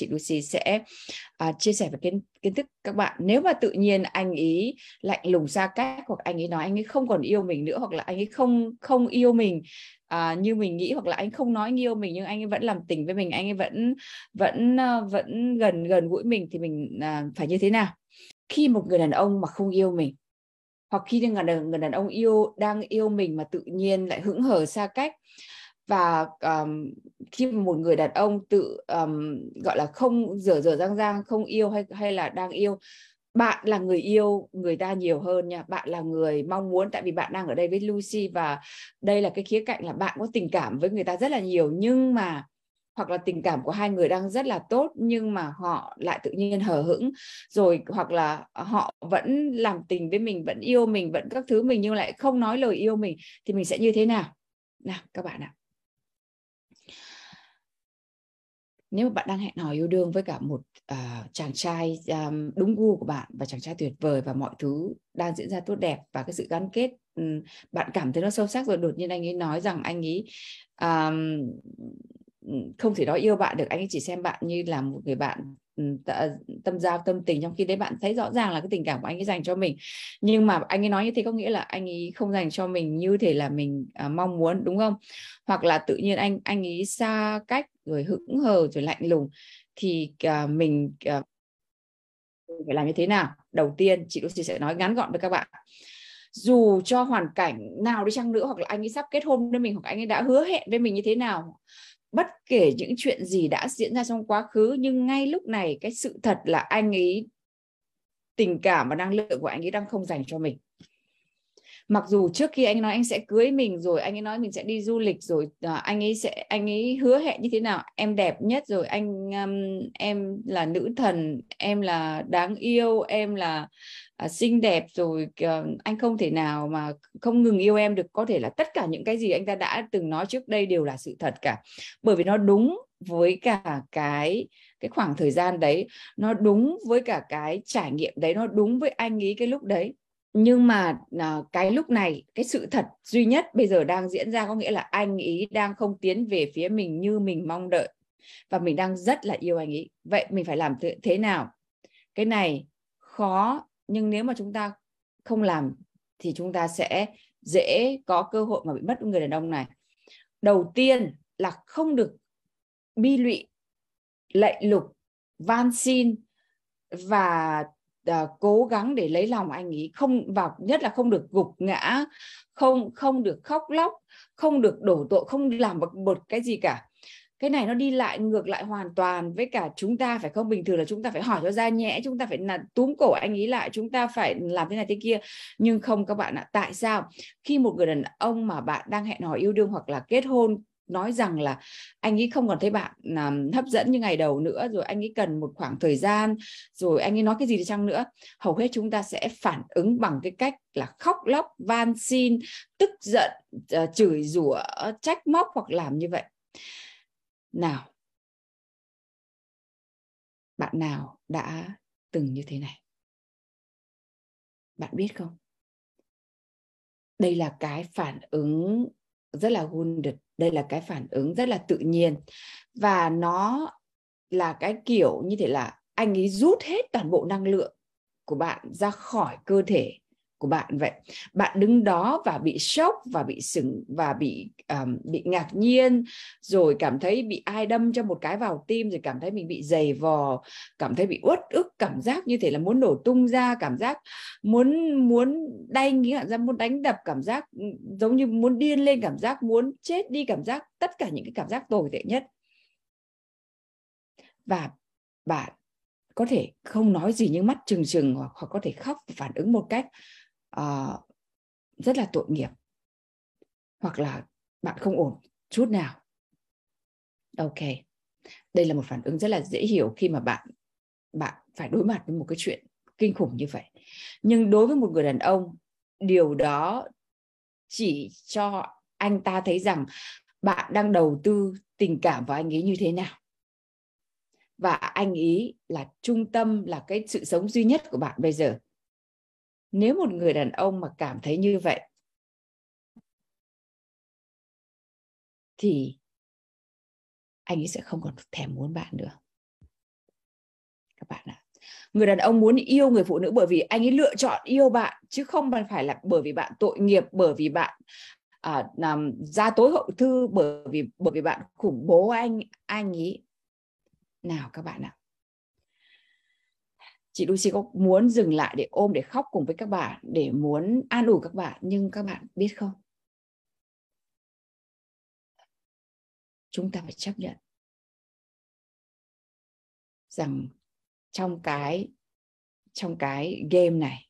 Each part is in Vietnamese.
Chị Lucy sẽ uh, chia sẻ về kiến kiến thức các bạn. Nếu mà tự nhiên anh ý lạnh lùng xa cách hoặc anh ấy nói anh ấy không còn yêu mình nữa hoặc là anh ấy không không yêu mình à, như mình nghĩ hoặc là anh không nói yêu mình nhưng anh ấy vẫn làm tình với mình anh ấy vẫn vẫn à, vẫn gần gần gũi mình thì mình à, phải như thế nào? Khi một người đàn ông mà không yêu mình hoặc khi người đàn, người đàn ông yêu đang yêu mình mà tự nhiên lại hững hờ xa cách và um, khi một người đàn ông tự um, gọi là không dở dở răng răng không yêu hay hay là đang yêu bạn là người yêu người ta nhiều hơn nha. Bạn là người mong muốn tại vì bạn đang ở đây với Lucy và đây là cái khía cạnh là bạn có tình cảm với người ta rất là nhiều. Nhưng mà hoặc là tình cảm của hai người đang rất là tốt nhưng mà họ lại tự nhiên hờ hững. Rồi hoặc là họ vẫn làm tình với mình vẫn yêu mình vẫn các thứ mình nhưng lại không nói lời yêu mình thì mình sẽ như thế nào? Nào các bạn ạ. Nếu mà bạn đang hẹn hò yêu đương với cả một uh, chàng trai um, đúng gu của bạn và chàng trai tuyệt vời và mọi thứ đang diễn ra tốt đẹp và cái sự gắn kết um, bạn cảm thấy nó sâu sắc rồi đột nhiên anh ấy nói rằng anh ấy um, không thể nói yêu bạn được anh ấy chỉ xem bạn như là một người bạn Ừ, tâm giao tâm tình trong khi đấy bạn thấy rõ ràng là cái tình cảm của anh ấy dành cho mình. Nhưng mà anh ấy nói như thế có nghĩa là anh ấy không dành cho mình như thể là mình à, mong muốn đúng không? Hoặc là tự nhiên anh anh ấy xa cách rồi hững hờ rồi lạnh lùng thì à, mình à, phải làm như thế nào? Đầu tiên chị Lucy sẽ nói ngắn gọn với các bạn. Dù cho hoàn cảnh nào đi chăng nữa hoặc là anh ấy sắp kết hôn với mình hoặc anh ấy đã hứa hẹn với mình như thế nào bất kể những chuyện gì đã diễn ra trong quá khứ nhưng ngay lúc này cái sự thật là anh ấy tình cảm và năng lượng của anh ấy đang không dành cho mình. Mặc dù trước khi anh nói anh sẽ cưới mình rồi anh ấy nói mình sẽ đi du lịch rồi à, anh ấy sẽ anh ấy hứa hẹn như thế nào? Em đẹp nhất rồi anh um, em là nữ thần em là đáng yêu em là à, xinh đẹp rồi à, anh không thể nào mà không ngừng yêu em được. Có thể là tất cả những cái gì anh ta đã từng nói trước đây đều là sự thật cả. Bởi vì nó đúng với cả cái cái khoảng thời gian đấy nó đúng với cả cái trải nghiệm đấy nó đúng với anh ấy cái lúc đấy. Nhưng mà à, cái lúc này cái sự thật duy nhất bây giờ đang diễn ra có nghĩa là anh ý đang không tiến về phía mình như mình mong đợi. Và mình đang rất là yêu anh ý. Vậy mình phải làm thế nào? Cái này khó nhưng nếu mà chúng ta không làm thì chúng ta sẽ dễ có cơ hội mà bị mất người đàn ông này. Đầu tiên là không được bi lụy lạy lục van xin và uh, cố gắng để lấy lòng anh ấy. Không và nhất là không được gục ngã không không được khóc lóc không được đổ tội không làm một, một cái gì cả cái này nó đi lại ngược lại hoàn toàn với cả chúng ta phải không? Bình thường là chúng ta phải hỏi cho ra nhẽ chúng ta phải là túm cổ anh ấy lại chúng ta phải làm thế này thế kia. Nhưng không các bạn ạ tại sao? Khi một người đàn ông mà bạn đang hẹn hò yêu đương hoặc là kết hôn nói rằng là anh ấy không còn thấy bạn um, hấp dẫn như ngày đầu nữa rồi anh ấy cần một khoảng thời gian rồi anh ấy nói cái gì đi chăng nữa hầu hết chúng ta sẽ phản ứng bằng cái cách là khóc lóc van xin tức giận uh, chửi rủa trách móc hoặc làm như vậy nào. Bạn nào đã từng như thế này? Bạn biết không? Đây là cái phản ứng rất là wounded, đây là cái phản ứng rất là tự nhiên. Và nó là cái kiểu như thế là anh ấy rút hết toàn bộ năng lượng của bạn ra khỏi cơ thể của bạn vậy. Bạn đứng đó và bị sốc và bị sững và bị um, bị ngạc nhiên rồi cảm thấy bị ai đâm cho một cái vào tim rồi cảm thấy mình bị dày vò cảm thấy bị uất ức cảm giác như thể là muốn nổ tung ra cảm giác muốn muốn đay nghĩa ra muốn đánh đập cảm giác ừ, giống như muốn điên lên cảm giác muốn chết đi cảm giác tất cả những cái cảm giác tồi tệ nhất. Và bạn có thể không nói gì nhưng mắt trừng trừng hoặc, hoặc có thể khóc phản ứng một cách uh, rất là tội nghiệp. Hoặc là bạn không ổn chút nào. Ok đây là một phản ứng rất là dễ hiểu khi mà bạn bạn phải đối mặt với một cái chuyện kinh khủng như vậy. Nhưng đối với một người đàn ông điều đó chỉ cho anh ta thấy rằng bạn đang đầu tư tình cảm vào anh ấy như thế nào. Và anh ý là trung tâm là cái sự sống duy nhất của bạn bây giờ nếu một người đàn ông mà cảm thấy như vậy thì anh ấy sẽ không còn thèm muốn bạn nữa. Các bạn ạ. Người đàn ông muốn yêu người phụ nữ bởi vì anh ấy lựa chọn yêu bạn chứ không phải là bởi vì bạn tội nghiệp bởi vì bạn à, làm ra tối hậu thư bởi vì bởi vì bạn khủng bố anh anh ấy. Nào các bạn ạ chị Lucy có muốn dừng lại để ôm, để khóc cùng với các bạn, để muốn an ủi các bạn, nhưng các bạn biết không? Chúng ta phải chấp nhận rằng trong cái trong cái game này,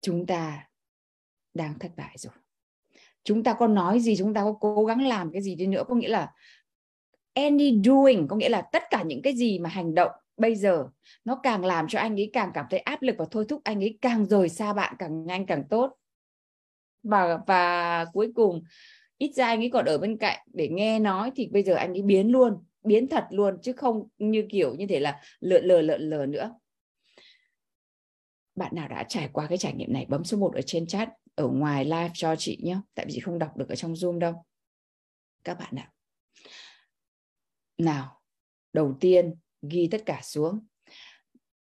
chúng ta đang thất bại rồi. Chúng ta có nói gì, chúng ta có cố gắng làm cái gì đi nữa, có nghĩa là any doing, có nghĩa là tất cả những cái gì mà hành động bây giờ, nó càng làm cho anh ấy càng cảm thấy áp lực và thôi thúc anh ấy càng rời xa bạn càng nhanh càng tốt. Và và cuối cùng, ít ra anh ấy còn ở bên cạnh để nghe nói thì bây giờ anh ấy biến luôn, biến thật luôn chứ không như kiểu như thế là lượn lờ lượn lờ nữa. Bạn nào đã trải qua cái trải nghiệm này, bấm số 1 ở trên chat, ở ngoài live cho chị nhé. Tại vì chị không đọc được ở trong zoom đâu. Các bạn ạ nào, đầu tiên, ghi tất cả xuống.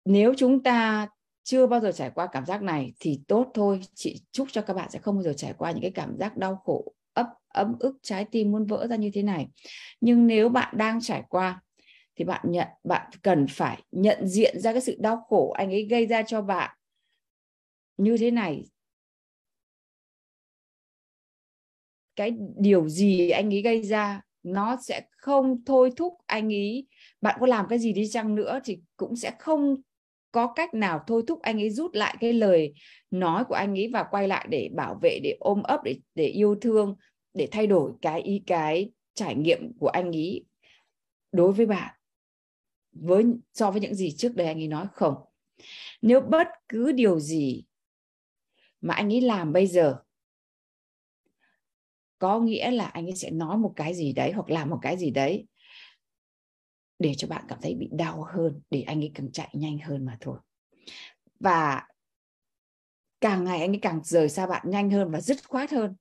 Nếu chúng ta chưa bao giờ trải qua cảm giác này thì tốt thôi. Chị chúc cho các bạn sẽ không bao giờ trải qua những cái cảm giác đau khổ, ấp, ấm ức, trái tim muốn vỡ ra như thế này. Nhưng nếu bạn đang trải qua thì bạn nhận, bạn cần phải nhận diện ra cái sự đau khổ anh ấy gây ra cho bạn như thế này. Cái điều gì anh ấy gây ra nó sẽ không thôi thúc anh ý. Bạn có làm cái gì đi chăng nữa thì cũng sẽ không có cách nào thôi thúc anh ấy rút lại cái lời nói của anh ấy và quay lại để bảo vệ, để ôm ấp, để để yêu thương, để thay đổi cái ý, cái trải nghiệm của anh ấy đối với bạn. Với, so với những gì trước đây anh ấy nói, không. Nếu bất cứ điều gì mà anh ấy làm bây giờ có nghĩa là anh ấy sẽ nói một cái gì đấy hoặc làm một cái gì đấy để cho bạn cảm thấy bị đau hơn, để anh ấy càng chạy nhanh hơn mà thôi. Và càng ngày anh ấy càng rời xa bạn nhanh hơn và dứt khoát hơn.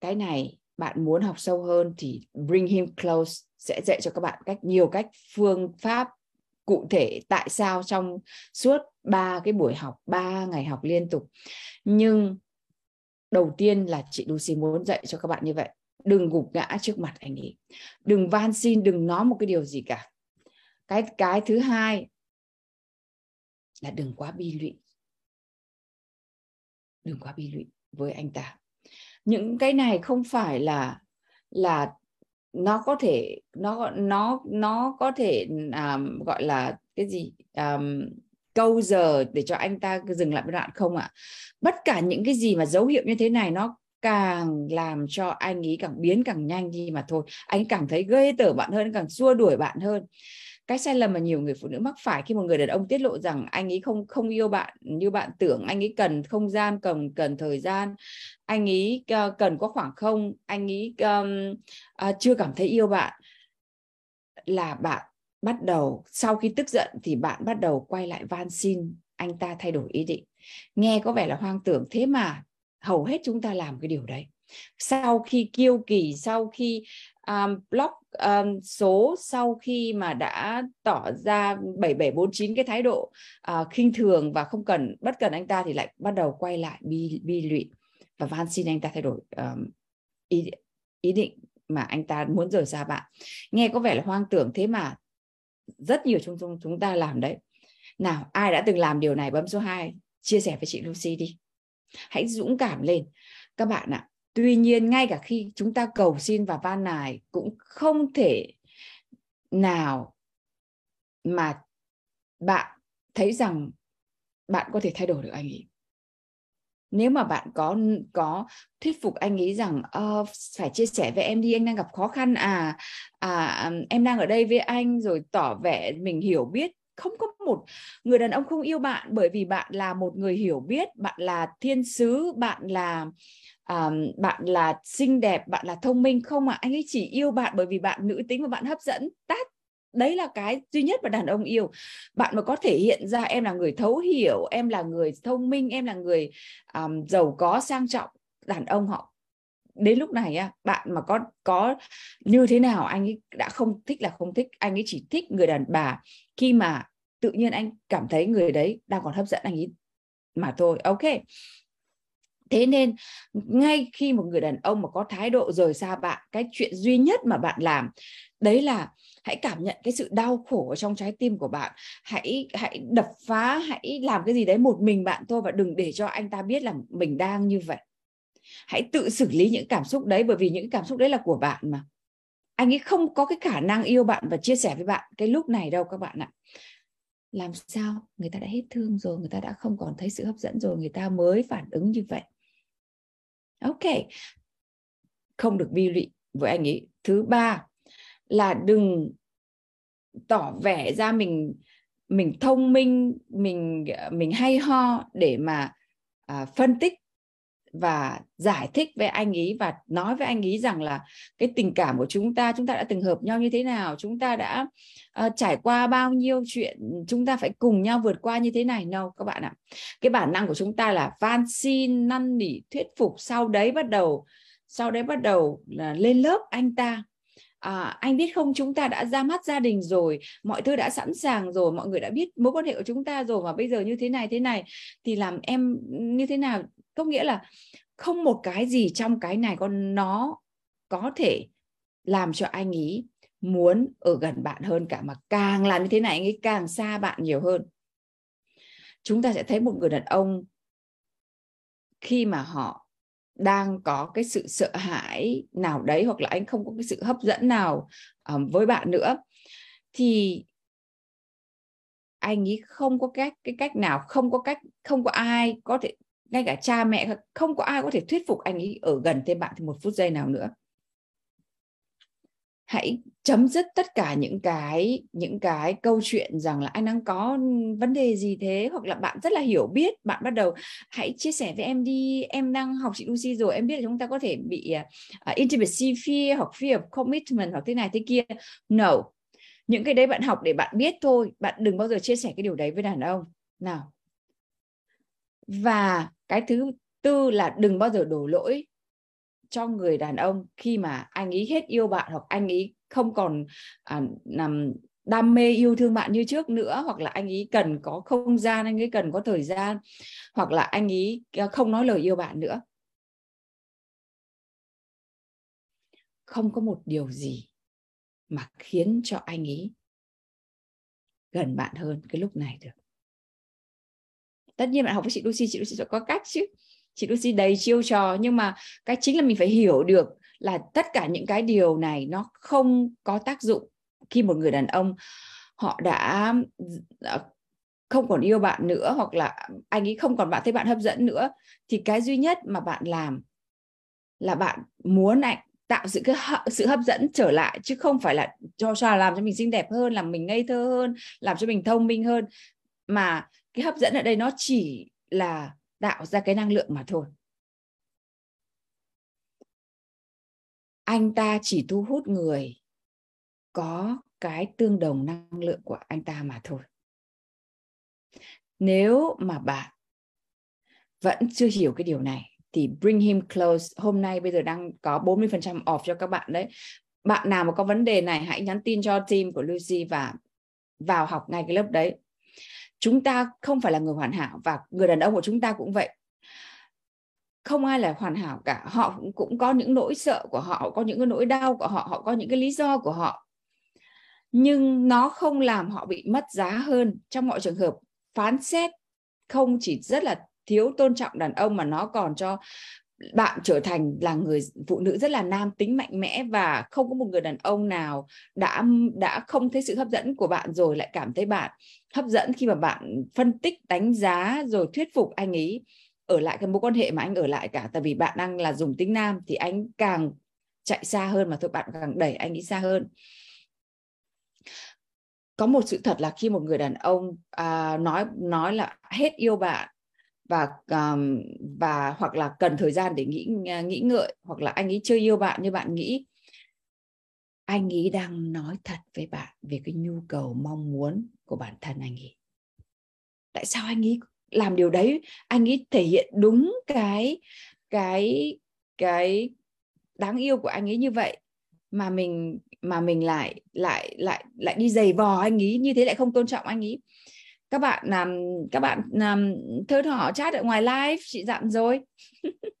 Cái này bạn muốn học sâu hơn thì bring him close sẽ dạy cho các bạn cách, nhiều cách, phương pháp cụ thể tại sao trong suốt ba cái buổi học, ba ngày học liên tục. Nhưng đầu tiên là chị Lucy muốn dạy cho các bạn như vậy. Đừng gục ngã trước mặt anh ấy. Đừng van xin đừng nói một cái điều gì cả. Cái cái thứ hai là đừng quá bi lụy. Đừng quá bi lụy với anh ta. Những cái này không phải là là nó có thể nó nó nó có thể um, gọi là cái gì? Um, câu giờ để cho anh ta dừng lại một đoạn không ạ? Bất cả những cái gì mà dấu hiệu như thế này nó càng làm cho anh ấy càng biến càng nhanh đi mà thôi. Anh càng thấy ghê tởm bạn hơn càng xua đuổi bạn hơn. Cái sai lầm mà nhiều người phụ nữ mắc phải khi một người đàn ông tiết lộ rằng anh ấy không không yêu bạn như bạn tưởng anh ấy cần không gian cần cần thời gian anh ấy uh, ờ, cần có khoảng không anh ấy um, uh, chưa cảm thấy yêu bạn là bạn bắt đầu sau khi tức giận thì bạn bắt đầu quay lại van xin anh ta thay đổi ý định. Nghe có vẻ là hoang tưởng thế mà hầu hết chúng ta làm cái điều đấy. Sau khi kiêu kỳ sau khi um, block um, số sau khi mà đã tỏ ra 7749 cái thái độ uh, khinh thường và không cần bất cần anh ta thì lại bắt đầu quay lại bi bi lụy và van xin anh ta thay đổi um, ý, ý định mà anh ta muốn rời xa bạn. Nghe có vẻ là hoang tưởng thế mà rất nhiều chúng chúng ta làm đấy. Nào, ai đã từng làm điều này? Bấm số 2 chia sẻ với chị Lucy đi. Hãy dũng cảm lên. Các bạn ạ, tuy nhiên ngay cả khi chúng ta cầu xin và van nài cũng không thể nào mà bạn thấy rằng bạn có thể thay đổi được anh ấy nếu mà bạn có có thuyết phục anh ấy rằng uh, phải chia sẻ với em đi anh đang gặp khó khăn à à em đang ở đây với anh rồi tỏ vẻ mình hiểu biết không có một người đàn ông không yêu bạn bởi vì bạn là một người hiểu biết bạn là thiên sứ bạn là um, bạn là xinh đẹp bạn là thông minh không ạ à? anh ấy chỉ yêu bạn bởi vì bạn nữ tính và bạn hấp dẫn tát đấy là cái duy nhất mà đàn ông yêu. Bạn mà có thể hiện ra em là người thấu hiểu em là người thông minh em là người um, giàu có sang trọng đàn ông họ đến lúc này á bạn mà có có như thế nào anh ấy đã không thích là không thích. Anh ấy chỉ thích người đàn bà. Khi mà tự nhiên anh cảm thấy người đấy đang còn hấp dẫn anh ấy mà thôi ok. Thế nên ngay khi một người đàn ông mà có thái độ rời xa bạn cái chuyện duy nhất mà bạn làm đấy là hãy cảm nhận cái sự đau khổ ở trong trái tim của bạn. Hãy hãy đập phá, hãy làm cái gì đấy một mình bạn thôi và đừng để cho anh ta biết là mình đang như vậy. Hãy tự xử lý những cảm xúc đấy, bởi vì những cảm xúc đấy là của bạn mà. Anh ấy không có cái khả năng yêu bạn và chia sẻ với bạn cái lúc này đâu các bạn ạ. Làm sao? Người ta đã hết thương rồi, người ta đã không còn thấy sự hấp dẫn rồi, người ta mới phản ứng như vậy. Ok. Không được bi lụy với anh ấy. Thứ ba là đừng tỏ vẻ ra mình mình thông minh mình mình hay ho để mà à, phân tích và giải thích với anh ý và nói với anh ý rằng là cái tình cảm của chúng ta chúng ta đã từng hợp nhau như thế nào chúng ta đã uh, trải qua bao nhiêu chuyện chúng ta phải cùng nhau vượt qua như thế này. Đâu các bạn ạ. Cái bản năng của chúng ta là van xin năn nỉ thuyết phục sau đấy bắt đầu sau đấy bắt đầu là lên lớp anh ta à, anh biết không? Chúng ta đã ra mắt gia đình rồi mọi thứ đã sẵn sàng rồi mọi người đã biết mối quan hệ của chúng ta rồi và bây giờ như thế này thế này thì làm em như thế nào? Có nghĩa là không một cái gì trong cái này con nó có thể làm cho anh ý muốn ở gần bạn hơn cả mà càng làm như thế này anh ấy càng xa bạn nhiều hơn. Chúng ta sẽ thấy một người đàn ông khi mà họ đang có cái sự sợ hãi nào đấy hoặc là anh không có cái sự hấp dẫn nào um, với bạn nữa thì anh ấy không có cách cái cách nào không có cách không có ai có thể ngay cả cha mẹ không có ai có thể thuyết phục anh ấy ở gần thêm bạn thì một phút giây nào nữa hãy chấm dứt tất cả những cái những cái câu chuyện rằng là anh đang có vấn đề gì thế hoặc là bạn rất là hiểu biết bạn bắt đầu hãy chia sẻ với em đi em đang học chị Lucy rồi em biết là chúng ta có thể bị à, uh, intimacy fear hoặc fear of commitment hoặc thế này thế kia. No. Những cái đấy bạn học để bạn biết thôi bạn đừng bao giờ chia sẻ cái điều đấy với đàn ông. Nào. Và cái thứ tư là đừng bao giờ đổ lỗi cho người đàn ông khi mà anh ấy hết yêu bạn hoặc anh ấy không còn à, nằm đam mê yêu thương bạn như trước nữa hoặc là anh ấy cần có không gian anh ấy cần có thời gian hoặc là anh ấy à, không nói lời yêu bạn nữa. Không có một điều gì mà khiến cho anh ấy gần bạn hơn cái lúc này được. Tất nhiên bạn học với chị Lucy chị Lucy sẽ có cách chứ chị Lucy đầy chiêu trò, nhưng mà cái chính là mình phải hiểu được là tất cả những cái điều này nó không có tác dụng khi một người đàn ông họ đã ờ, không còn yêu bạn nữa hoặc là anh ấy không còn bạn, thấy bạn hấp dẫn nữa. Thì cái duy nhất mà bạn làm là bạn muốn anh tạo sự cái sự hấp dẫn trở lại, chứ không phải là cho cho làm cho mình xinh đẹp hơn, làm mình ngây thơ hơn, làm cho mình thông minh hơn. Mà cái hấp dẫn ở đây nó chỉ là tạo ra cái năng lượng mà thôi. Anh ta chỉ thu hút người có cái tương đồng năng lượng của anh ta mà thôi. Nếu mà bạn vẫn chưa hiểu cái điều này, thì bring him close. Hôm nay bây giờ đang có 40% off cho các bạn đấy. Bạn nào mà có vấn đề này, hãy nhắn tin cho team của Lucy và vào học ngay cái lớp đấy chúng ta không phải là người hoàn hảo và người đàn ông của chúng ta cũng vậy. Không ai là hoàn hảo cả. Họ cũng, cũng có những nỗi sợ của họ có những cái nỗi đau của họ họ có những cái lý do của họ. Nhưng nó không làm họ bị mất giá hơn. Trong mọi trường hợp phán xét không chỉ rất là thiếu tôn trọng đàn ông mà nó còn cho bạn trở thành là người phụ nữ rất là nam tính mạnh mẽ và không có một người đàn ông nào đã đã không thấy sự hấp dẫn của bạn rồi lại cảm thấy bạn hấp dẫn khi mà bạn phân tích đánh giá rồi thuyết phục anh ấy ở lại cái mối quan hệ mà anh ở lại cả. Tại vì bạn đang là dùng tính nam thì anh càng chạy xa hơn mà thôi bạn càng đẩy anh ấy xa hơn. Có một sự thật là khi một người đàn ông à, nói nói là hết yêu bạn và um, và hoặc là cần thời gian để nghĩ ờ, nghĩ ngợi hoặc là anh ấy chưa yêu bạn như bạn nghĩ. Anh ấy đang nói thật với bạn về cái nhu cầu mong muốn của bản thân anh ấy. Tại sao anh ấy làm điều đấy? Anh ấy thể hiện đúng cái cái cái đáng yêu của anh ấy như vậy mà mình mà mình lại lại lại lại đi giày vò anh ấy như thế lại không tôn trọng anh ấy các bạn làm các bạn làm thơ họ chat ở ngoài live, chị dặn rồi.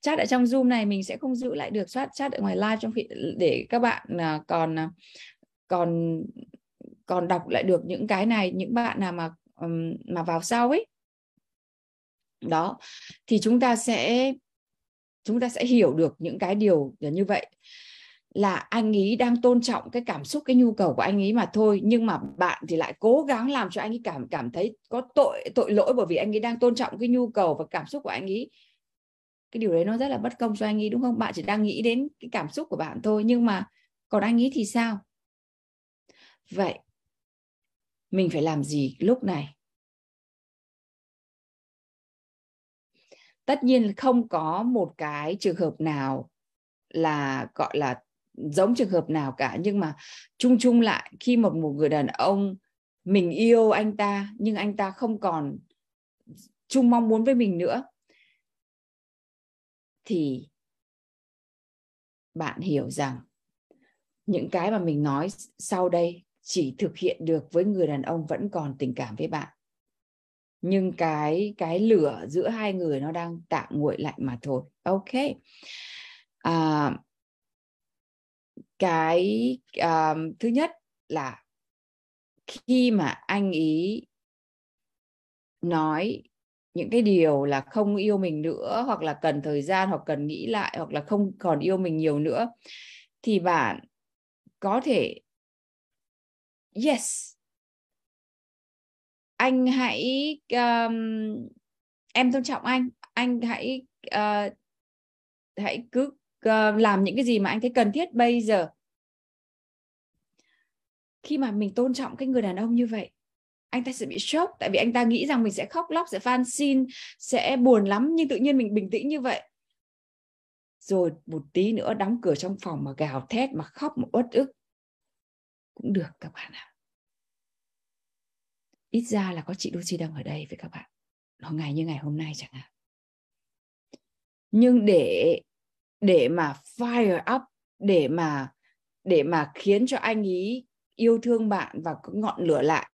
Chat ở trong zoom này mình sẽ không giữ lại được chat chat ở ngoài live trong khi, để các bạn à, còn à, còn còn đọc lại được những cái này, những bạn nào mà mà vào sau ấy. Đó, thì chúng ta sẽ, chúng ta sẽ hiểu được những cái điều như vậy là anh ấy đang tôn trọng cái cảm xúc, cái nhu cầu của anh ấy mà thôi. Nhưng mà bạn thì lại cố gắng làm cho anh ấy cảm cảm thấy có tội tội lỗi bởi vì anh ấy đang tôn trọng cái nhu cầu và cảm xúc của anh ấy. Cái điều đấy nó rất là bất công cho anh ấy, đúng không? Bạn chỉ đang nghĩ đến cái cảm xúc của bạn thôi, nhưng mà còn anh ấy thì sao? Vậy mình phải làm gì lúc này? Tất nhiên không có một cái trường hợp nào là, gọi là giống trường hợp nào cả nhưng mà chung chung lại khi một một người đàn ông mình yêu anh ta nhưng anh ta không còn chung mong muốn với mình nữa thì bạn hiểu rằng những cái mà mình nói sau đây chỉ thực hiện được với người đàn ông vẫn còn tình cảm với bạn. Nhưng cái cái lửa giữa hai người nó đang tạm nguội lạnh mà thôi. Ok. À, cái um, thứ nhất là khi mà anh ý nói những cái điều là không yêu mình nữa hoặc là cần thời gian hoặc cần nghĩ lại hoặc là không còn yêu mình nhiều nữa thì bạn có thể yes. Anh hãy um, em tôn trọng anh. Anh hãy uh, hãy cứ uh, làm những cái gì mà anh thấy cần thiết bây giờ? Khi mà mình tôn trọng cái người đàn ông như vậy anh ta sẽ bị sốc tại vì anh ta nghĩ rằng mình sẽ khóc lóc sẽ van xin sẽ buồn lắm nhưng tự nhiên mình bình tĩnh như vậy. Rồi một tí nữa đóng cửa trong phòng mà gào thét mà khóc mà uất ức. Cũng được các bạn ạ. Ít ra là có chị Lucy đang ở đây với các bạn. Nó ngày như ngày hôm nay chẳng hạn. Nhưng để để mà fire up để mà để mà khiến cho anh ý yêu thương bạn và có ngọn lửa lại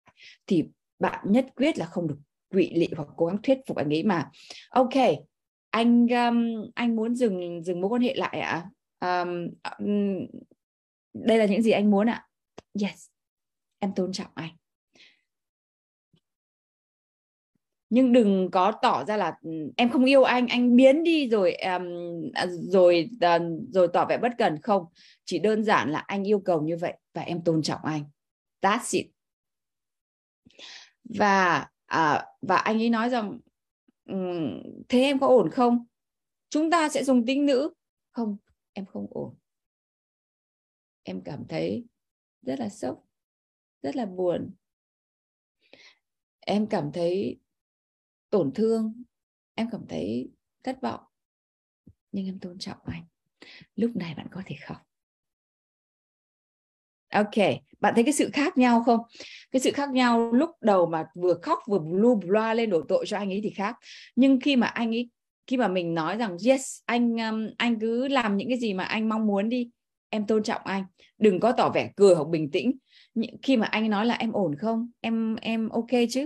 thì bạn nhất quyết là không được quỵ lị hoặc cố gắng thuyết phục anh ấy mà ok anh um, anh muốn dừng dừng mối quan hệ lại ạ à? um, um, đây là những gì anh muốn ạ à? yes em tôn trọng anh nhưng đừng có tỏ ra là ừ, em không yêu anh anh biến đi rồi um, rồi uh, rồi tỏ vẻ bất cần. Không chỉ đơn giản là anh yêu cầu như vậy và em tôn trọng anh. That's it. Và uh, và anh ấy nói rằng um, thế em có ổn không? Chúng ta sẽ dùng tính nữ. Không em không ổn. Em cảm thấy rất là sốc rất là buồn. Em cảm thấy tổn thương, em cảm thấy thất vọng, nhưng em tôn trọng anh. Lúc này bạn có thể khóc. Ok, bạn thấy cái sự khác nhau không? Cái sự khác nhau lúc đầu mà vừa khóc vừa blue loa lên đổ tội cho anh ấy thì khác. Nhưng khi mà anh ấy, khi mà mình nói rằng, yes, anh um, anh cứ làm những cái gì mà anh mong muốn đi, em tôn trọng anh. Đừng có tỏ vẻ cười hoặc bình tĩnh. Khi mà anh nói là, em ổn không? Em em ok chứ?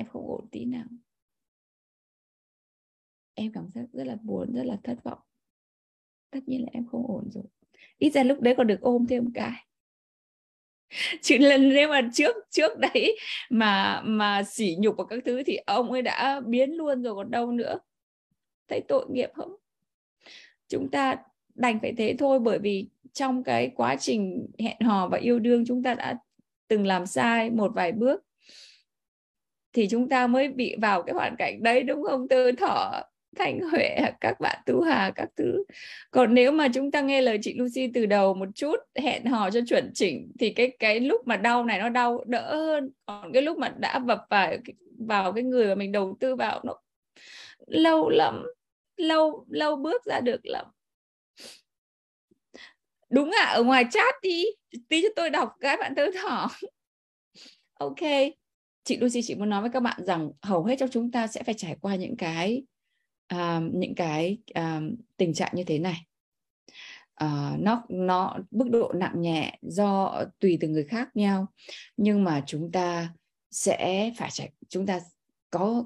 Em không ổn tí nào. Em cảm giác rất là buồn, rất là thất vọng. Tất nhiên là em không ổn rồi. Ít ra lúc đấy còn được ôm thêm cái. Chứ lần nếu mà trước trước đấy mà mà sỉ nhục và các thứ thì ông ấy đã biến luôn rồi còn đâu nữa. Thấy tội nghiệp không? Chúng ta đành phải thế thôi bởi vì trong cái quá trình hẹn hò và yêu đương chúng ta đã từng làm sai một vài bước thì chúng ta mới bị vào cái hoàn cảnh đấy đúng không tư thọ Thanh Huệ, các bạn Tú Hà, các thứ. Còn nếu mà chúng ta nghe lời chị Lucy từ đầu một chút, hẹn hò cho chuẩn chỉnh thì cái cái lúc mà đau này nó đau đỡ hơn. Còn cái lúc mà đã vập vào vào cái người mà mình đầu tư vào nó lâu lắm, lâu lâu bước ra được lắm. Đúng ạ, à, ở ngoài chat đi, tí cho tôi đọc cái bạn tư thỏ. ok, chị Lucy chị muốn nói với các bạn rằng hầu hết trong chúng ta sẽ phải trải qua những cái uh, những cái uh, tình trạng như thế này. Uh, nó nó mức độ nặng nhẹ do tùy từng người khác nhau nhưng mà chúng ta sẽ phải trải chúng ta có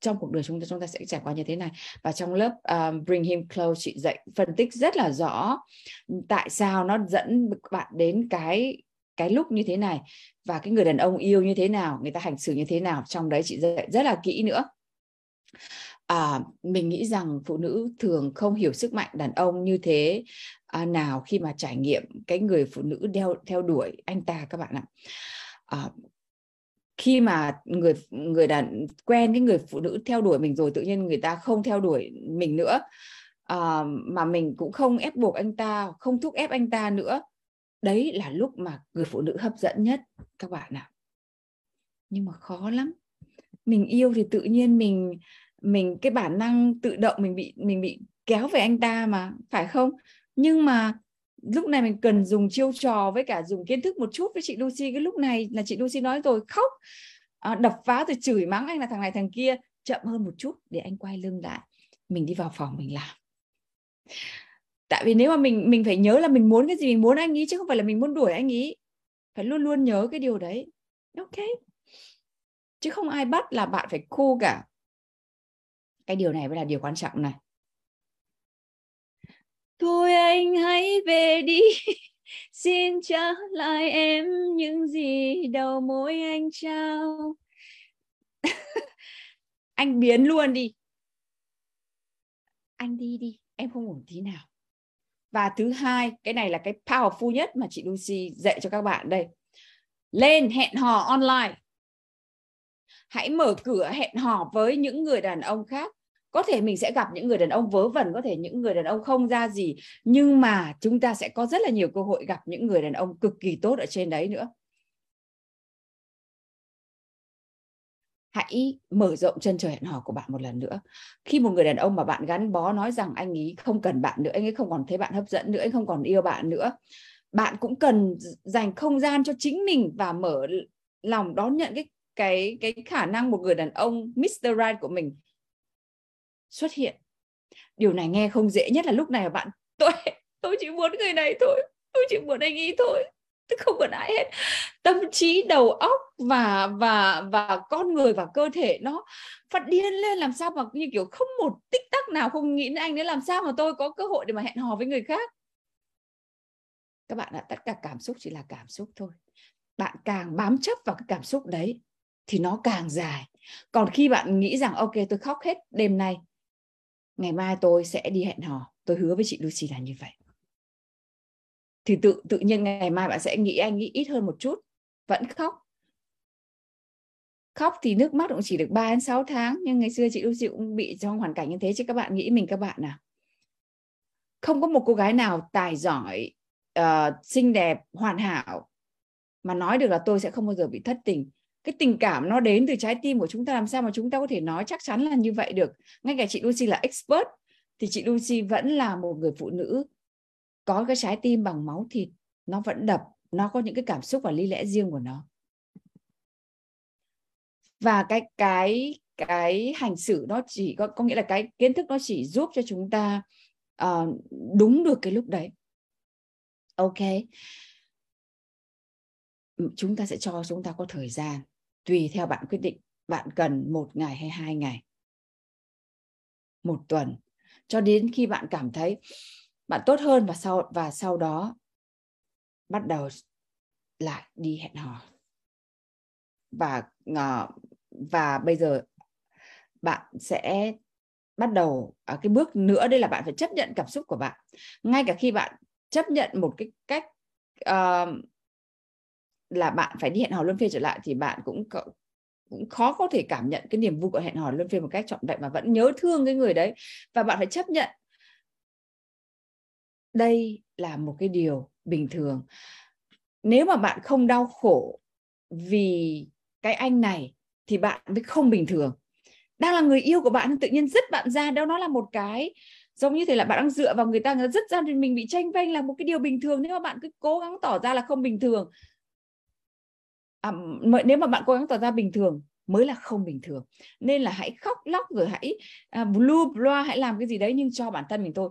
trong cuộc đời chúng ta chúng ta sẽ trải qua như thế này. Và trong lớp um, bring him close chị dạy phân tích rất là rõ tại sao nó dẫn bạn đến cái cái lúc như thế này và cái người đàn ông yêu như thế nào người ta hành xử như thế nào trong đấy chị dạy rất là kỹ nữa. À, mình nghĩ rằng phụ nữ thường không hiểu sức mạnh đàn ông như thế à, nào khi mà trải nghiệm cái người phụ nữ đeo theo đuổi anh ta các bạn ạ. À, khi mà người người đàn quen cái người phụ nữ theo đuổi mình rồi tự nhiên người ta không theo đuổi mình nữa à, mà mình cũng không ép buộc anh ta không thúc ép anh ta nữa đấy là lúc mà người phụ nữ hấp dẫn nhất các bạn ạ. Nhưng mà khó lắm. Mình yêu thì tự nhiên mình mình cái bản năng tự động mình bị mình bị kéo về anh ta mà phải không? Nhưng mà lúc này mình cần dùng chiêu trò với cả dùng kiến thức một chút với chị Lucy. Cái lúc này là chị Lucy nói rồi khóc. À, đập phá rồi chửi mắng anh là thằng này thằng kia. Chậm hơn một chút để anh quay lưng lại. Mình đi vào phòng mình làm tại vì nếu mà mình mình phải nhớ là mình muốn cái gì, mình muốn anh ý chứ không phải là mình muốn đuổi anh ý. Phải luôn luôn nhớ cái điều đấy. Ok. Chứ không ai bắt là bạn phải khô cả. Cái điều này mới là điều quan trọng này. Thôi anh hãy về đi. Xin trả lại em những gì đầu mối anh trao. Anh biến luôn đi. Anh đi đi. Em không ổn tí nào và thứ hai, cái này là cái powerful nhất mà chị Lucy dạy cho các bạn đây. Lên hẹn hò online. Hãy mở cửa hẹn hò với những người đàn ông khác. Có thể mình sẽ gặp những người đàn ông vớ vẩn, có thể những người đàn ông không ra gì. Nhưng mà chúng ta sẽ có rất là nhiều cơ hội gặp những người đàn ông cực kỳ tốt ở trên đấy nữa. Hãy mở rộng chân trời hẹn hò của bạn một lần nữa khi một người đàn ông mà bạn gắn bó nói rằng anh ấy không cần bạn nữa, anh ấy không còn thấy bạn hấp dẫn nữa, anh không còn yêu bạn nữa, bạn cũng cần dành không gian cho chính mình và mở lòng đón nhận cái cái cái khả năng một người đàn ông Mr. Right của mình xuất hiện điều này nghe không dễ, nhất là lúc này bạn, tôi tôi chỉ muốn người này thôi, tôi chỉ muốn anh ấy thôi không còn ai hết. Tâm trí, đầu óc và và và con người và cơ thể nó phát điên lên, làm sao mà như kiểu không một tích tắc nào, không nghĩ đến anh đấy làm sao mà tôi có cơ hội để mà hẹn hò với người khác? Các bạn ạ, tất cả cảm xúc chỉ là cảm xúc thôi. Bạn càng bám chấp vào cái cảm xúc đấy thì nó càng dài. Còn khi bạn nghĩ rằng, ok, tôi khóc hết đêm nay, ngày mai tôi sẽ đi hẹn hò, tôi hứa với chị Lucy là như vậy thì tự tự nhiên ngày mai bạn sẽ nghĩ anh nghĩ ít hơn một chút. Vẫn khóc. Khóc thì nước mắt cũng chỉ được 3 đến 6 tháng nhưng ngày xưa chị Lucy cũng bị trong hoàn cảnh như thế chứ các bạn nghĩ mình các bạn nào? Không có một cô gái nào tài giỏi uh, xinh đẹp hoàn hảo mà nói được là tôi sẽ không bao giờ bị thất tình. Cái tình cảm nó đến từ trái tim của chúng ta làm sao mà chúng ta có thể nói chắc chắn là như vậy được? Ngay cả chị Lucy là expert thì chị Lucy vẫn là một người phụ nữ có cái trái tim bằng máu thịt nó vẫn đập nó có những cái cảm xúc và lý lẽ riêng của nó. Và cái cái cái hành xử nó chỉ có có nghĩa là cái kiến thức nó chỉ giúp cho chúng ta uh, đúng được cái lúc đấy. Ok. Chúng ta sẽ cho chúng ta có thời gian tùy theo bạn quyết định bạn cần một ngày hay hai ngày. Một tuần. Cho đến khi bạn cảm thấy bạn tốt hơn và sau và sau đó bắt đầu lại đi hẹn hò. Và ờ, và bây giờ bạn sẽ bắt đầu ở cái bước nữa đây là bạn phải chấp nhận cảm xúc của bạn. Ngay cả khi bạn chấp nhận một cái cách uh, là bạn phải đi hẹn hò luân phiên trở lại thì bạn cũng cũng khó có thể cảm nhận cái niềm vui của hẹn hò luân phiên một cách trọn vẹn mà vẫn nhớ thương cái người đấy. Và bạn phải chấp nhận đây là một cái điều bình thường. Nếu mà bạn không đau khổ vì cái anh này thì bạn mới không bình thường. Đang là người yêu của bạn tự nhiên dứt bạn ra đâu nó là một cái giống như thế là bạn đang dựa vào người ta người ta dứt ra thì mình bị tranh vênh là một cái điều bình thường. Nếu mà bạn cứ cố gắng tỏ ra là không bình thường à, nếu mà bạn cố gắng tỏ ra bình thường mới là không bình thường. Nên là hãy khóc lóc rồi hãy à, uh, blue blah hãy làm cái gì đấy nhưng cho bản thân mình thôi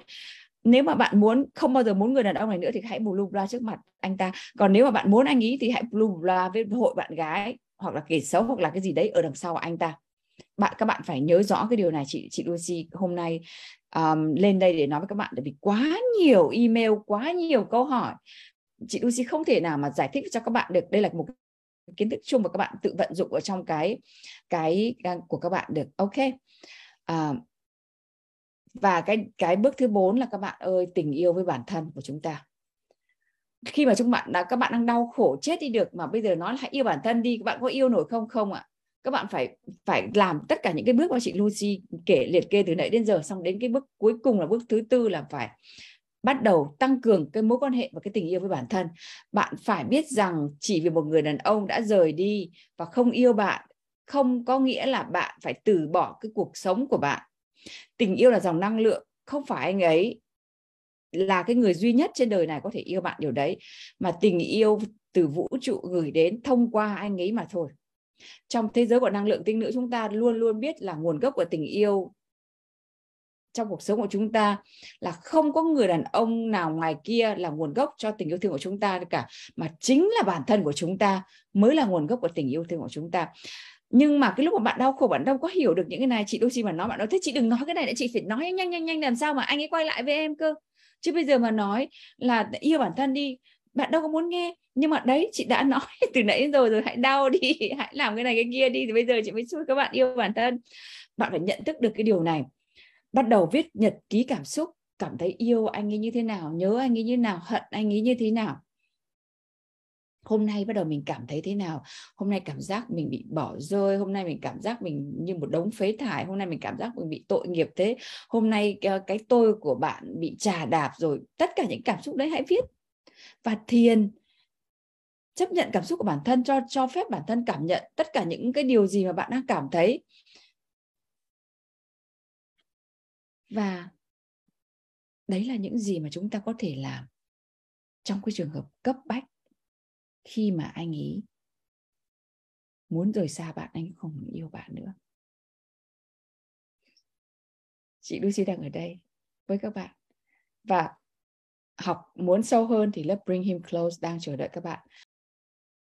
nếu mà bạn muốn không bao giờ muốn người đàn ông này nữa thì hãy blue blah trước mặt anh ta. Còn nếu mà bạn muốn anh ý thì hãy blue blah với hội bạn gái hoặc là kẻ xấu hoặc là cái gì đấy ở đằng sau anh ta. Bạn các bạn phải nhớ rõ cái điều này chị chị Lucy hôm nay um, lên đây để nói với các bạn tại vì quá nhiều email quá nhiều câu hỏi. Chị Lucy không thể nào mà giải thích cho các bạn được. Đây là một kiến thức chung mà các bạn tự vận dụng ở trong cái cái à, của các bạn được. Ok. À, và cái cái bước thứ bốn là các bạn ơi, tình yêu với bản thân của chúng ta. Khi mà chúng bạn đã, các bạn đang đau khổ chết đi được mà bây giờ nói là hãy yêu bản thân đi, các bạn có yêu nổi không? Không ạ. Các bạn phải phải làm tất cả những cái bước mà chị Lucy kể liệt kê từ nãy đến giờ, xong đến cái bước cuối cùng là bước thứ tư là phải bắt đầu tăng cường cái mối quan hệ và cái tình yêu với bản thân. Bạn phải biết rằng chỉ vì một người đàn ông đã rời đi và không yêu bạn, không có nghĩa là bạn phải từ bỏ cái cuộc sống của bạn tình yêu là dòng năng lượng, không phải anh ấy là cái người duy nhất trên đời này có thể yêu bạn điều đấy. Mà tình yêu từ vũ trụ gửi đến thông qua anh ấy mà thôi. Trong thế giới của năng lượng tinh nữ chúng ta luôn luôn biết là nguồn gốc của tình yêu trong cuộc sống của chúng ta là không có người đàn ông nào ngoài kia là nguồn gốc cho tình yêu thương của chúng ta cả, mà chính là bản thân của chúng ta mới là nguồn gốc của tình yêu thương của chúng ta nhưng mà cái lúc mà bạn đau khổ, bạn đâu có hiểu được những cái này, chị đôi khi mà nói, bạn nói, thế chị đừng nói cái này để chị phải nói nhanh nhanh nhanh, làm sao mà anh ấy quay lại với em cơ? Chứ bây giờ mà nói là yêu bản thân đi, bạn đâu có muốn nghe. Nhưng mà đấy, chị đã nói từ nãy đến rồi rồi, hãy đau đi, hãy làm cái này, cái kia đi, thì bây giờ chị mới xui các bạn yêu bản thân. Bạn phải nhận thức được cái điều này. Bắt đầu viết nhật ký cảm xúc, cảm thấy yêu anh ấy như thế nào, nhớ anh ấy như thế nào, hận anh ấy như thế nào hôm nay bắt đầu mình cảm thấy thế nào? Hôm nay cảm giác mình bị bỏ rơi hôm nay mình cảm giác mình như một đống phế thải hôm nay mình cảm giác mình bị tội nghiệp thế. Hôm nay ờ, cái, tôi của bạn bị trà đạp rồi tất cả những cảm xúc đấy hãy viết và thiền. Chấp nhận cảm xúc của bản thân cho cho phép bản thân cảm nhận tất cả những cái điều gì mà bạn đang cảm thấy. Và đấy là những gì mà chúng ta có thể làm trong cái trường hợp cấp bách khi mà anh ấy muốn rời xa bạn, anh không yêu bạn nữa. Chị Lucy đang ở đây với các bạn và học muốn sâu hơn thì lớp Bring Him Close đang chờ đợi các bạn.